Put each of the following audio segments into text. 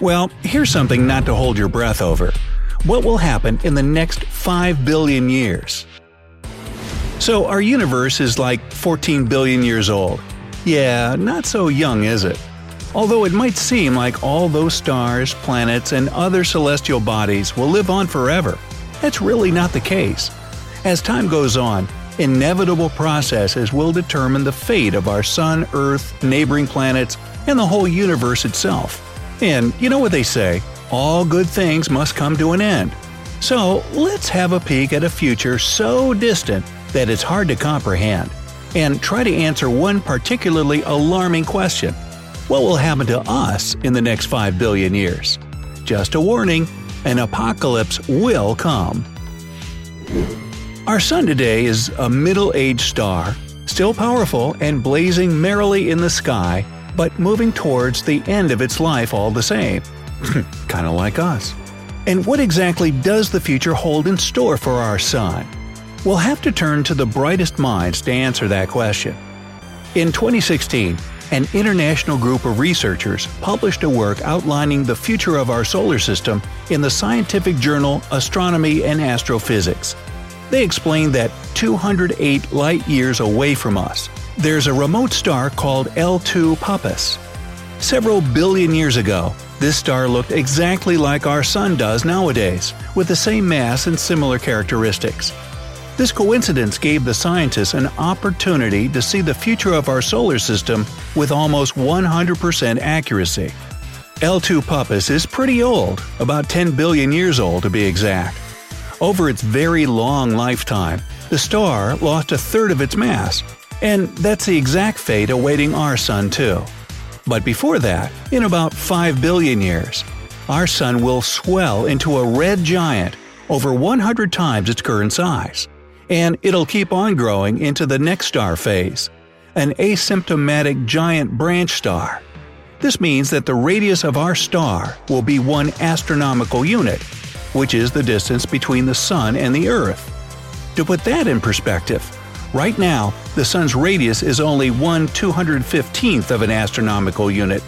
Well, here's something not to hold your breath over. What will happen in the next 5 billion years? So, our universe is like 14 billion years old. Yeah, not so young, is it? Although it might seem like all those stars, planets, and other celestial bodies will live on forever, that's really not the case. As time goes on, inevitable processes will determine the fate of our Sun, Earth, neighboring planets, and the whole universe itself. And you know what they say all good things must come to an end. So let's have a peek at a future so distant that it's hard to comprehend, and try to answer one particularly alarming question What will happen to us in the next 5 billion years? Just a warning an apocalypse will come. Our sun today is a middle aged star, still powerful and blazing merrily in the sky, but moving towards the end of its life all the same. kind of like us. And what exactly does the future hold in store for our sun? We'll have to turn to the brightest minds to answer that question. In 2016, an international group of researchers published a work outlining the future of our solar system in the scientific journal Astronomy and Astrophysics. They explained that 208 light years away from us, there's a remote star called L2 Puppis. Several billion years ago, this star looked exactly like our Sun does nowadays, with the same mass and similar characteristics. This coincidence gave the scientists an opportunity to see the future of our solar system with almost 100% accuracy. L2 Puppis is pretty old, about 10 billion years old to be exact. Over its very long lifetime, the star lost a third of its mass, and that's the exact fate awaiting our Sun, too. But before that, in about 5 billion years, our Sun will swell into a red giant over 100 times its current size. And it'll keep on growing into the next star phase, an asymptotic giant branch star. This means that the radius of our star will be one astronomical unit, which is the distance between the Sun and the Earth. To put that in perspective, right now the Sun's radius is only 1 215th of an astronomical unit.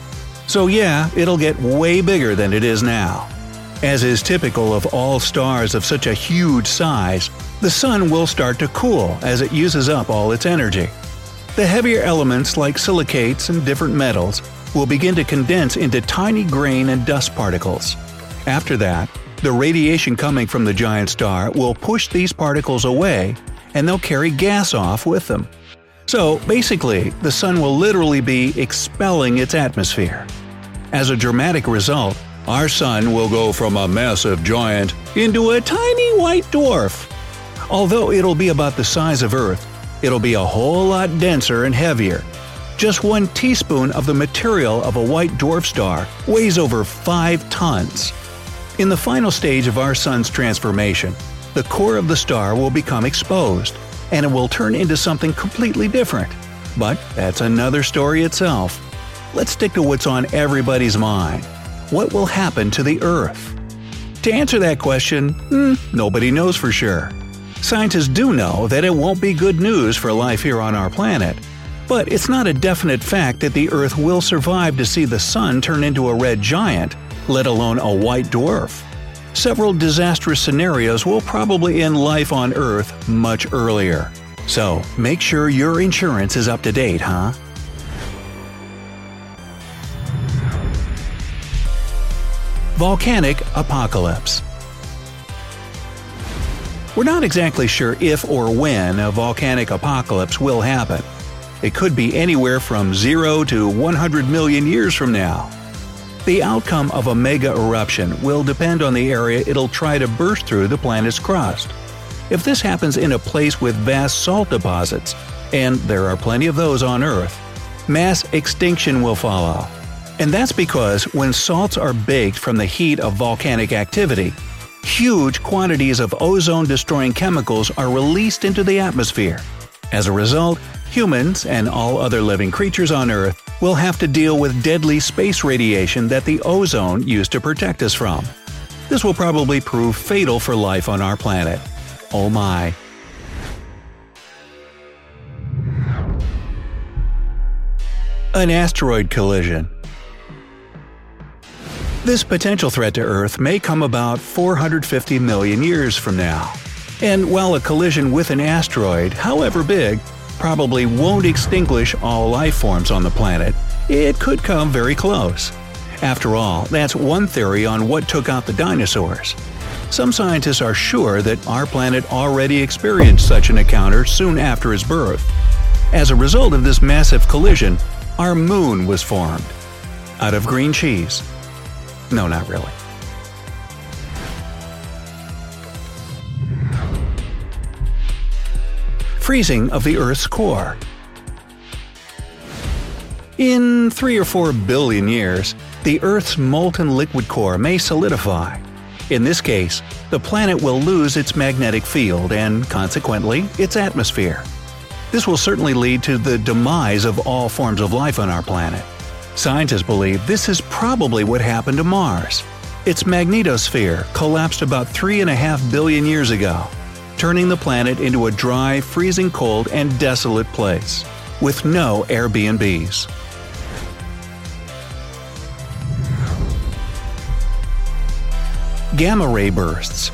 So yeah, it'll get way bigger than it is now. As is typical of all stars of such a huge size, the Sun will start to cool as it uses up all its energy. The heavier elements like silicates and different metals will begin to condense into tiny grain and dust particles. After that, the radiation coming from the giant star will push these particles away and they'll carry gas off with them. So basically, the Sun will literally be expelling its atmosphere. As a dramatic result, our Sun will go from a massive giant into a tiny white dwarf. Although it'll be about the size of Earth, it'll be a whole lot denser and heavier. Just one teaspoon of the material of a white dwarf star weighs over 5 tons. In the final stage of our Sun's transformation, the core of the star will become exposed, and it will turn into something completely different. But that's another story itself. Let's stick to what's on everybody's mind what will happen to the Earth? To answer that question, hmm, nobody knows for sure. Scientists do know that it won't be good news for life here on our planet, but it's not a definite fact that the Earth will survive to see the Sun turn into a red giant, let alone a white dwarf. Several disastrous scenarios will probably end life on Earth much earlier. So, make sure your insurance is up to date, huh? Volcanic Apocalypse We're not exactly sure if or when a volcanic apocalypse will happen. It could be anywhere from 0 to 100 million years from now. The outcome of a mega eruption will depend on the area it'll try to burst through the planet's crust. If this happens in a place with vast salt deposits, and there are plenty of those on Earth, mass extinction will follow. And that's because when salts are baked from the heat of volcanic activity, huge quantities of ozone destroying chemicals are released into the atmosphere. As a result, humans and all other living creatures on Earth will have to deal with deadly space radiation that the ozone used to protect us from. This will probably prove fatal for life on our planet. Oh my. An asteroid collision This potential threat to Earth may come about 450 million years from now. And while a collision with an asteroid, however big, probably won't extinguish all life forms on the planet, it could come very close. After all, that's one theory on what took out the dinosaurs. Some scientists are sure that our planet already experienced such an encounter soon after its birth. As a result of this massive collision, our moon was formed. Out of green cheese. No, not really. Freezing of the Earth's core. In 3 or 4 billion years, the Earth's molten liquid core may solidify. In this case, the planet will lose its magnetic field and, consequently, its atmosphere. This will certainly lead to the demise of all forms of life on our planet. Scientists believe this is probably what happened to Mars. Its magnetosphere collapsed about 3.5 billion years ago, turning the planet into a dry, freezing cold, and desolate place, with no Airbnbs. Gamma ray bursts.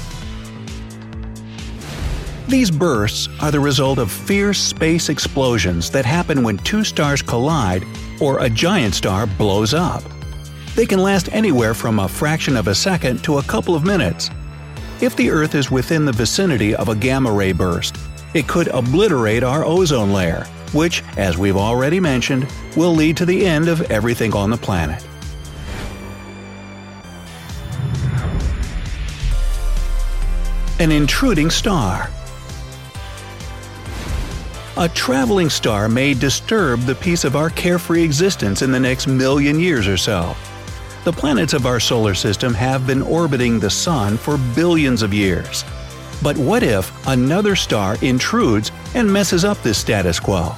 These bursts are the result of fierce space explosions that happen when two stars collide or a giant star blows up. They can last anywhere from a fraction of a second to a couple of minutes. If the Earth is within the vicinity of a gamma ray burst, it could obliterate our ozone layer, which, as we've already mentioned, will lead to the end of everything on the planet. An intruding star. A traveling star may disturb the peace of our carefree existence in the next million years or so. The planets of our solar system have been orbiting the Sun for billions of years. But what if another star intrudes and messes up this status quo?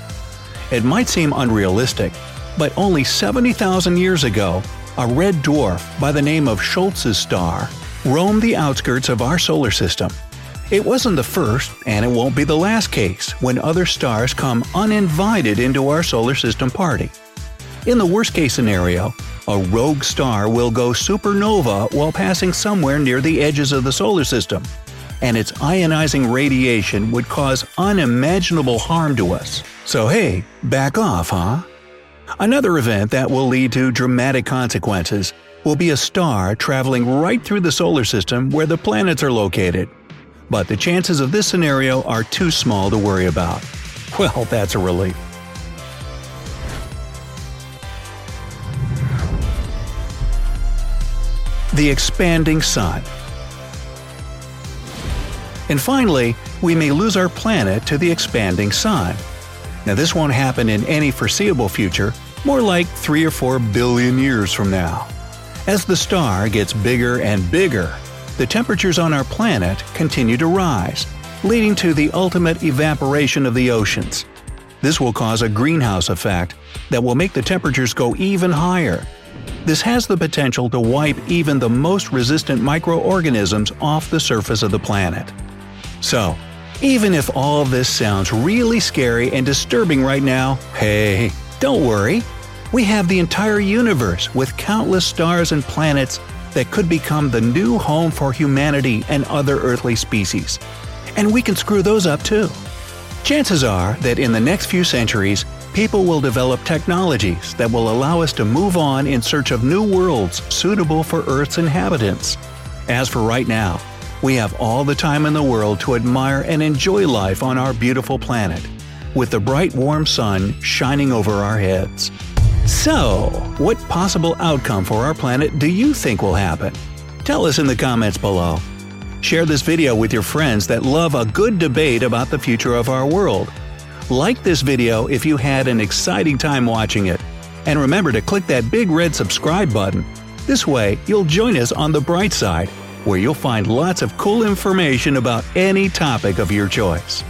It might seem unrealistic, but only 70,000 years ago, a red dwarf by the name of Scholz's star roamed the outskirts of our solar system. It wasn't the first, and it won't be the last case when other stars come uninvited into our solar system party. In the worst case scenario, a rogue star will go supernova while passing somewhere near the edges of the solar system, and its ionizing radiation would cause unimaginable harm to us. So hey, back off, huh? Another event that will lead to dramatic consequences will be a star traveling right through the solar system where the planets are located. But the chances of this scenario are too small to worry about. Well, that's a relief. The expanding sun. And finally, we may lose our planet to the expanding sun. Now, this won't happen in any foreseeable future, more like 3 or 4 billion years from now. As the star gets bigger and bigger, the temperatures on our planet continue to rise, leading to the ultimate evaporation of the oceans. This will cause a greenhouse effect that will make the temperatures go even higher. This has the potential to wipe even the most resistant microorganisms off the surface of the planet. So, even if all this sounds really scary and disturbing right now, hey, don't worry. We have the entire universe with countless stars and planets that could become the new home for humanity and other earthly species. And we can screw those up too. Chances are that in the next few centuries, people will develop technologies that will allow us to move on in search of new worlds suitable for Earth's inhabitants. As for right now, we have all the time in the world to admire and enjoy life on our beautiful planet, with the bright warm sun shining over our heads. So, what possible outcome for our planet do you think will happen? Tell us in the comments below. Share this video with your friends that love a good debate about the future of our world. Like this video if you had an exciting time watching it. And remember to click that big red subscribe button. This way, you'll join us on the bright side, where you'll find lots of cool information about any topic of your choice.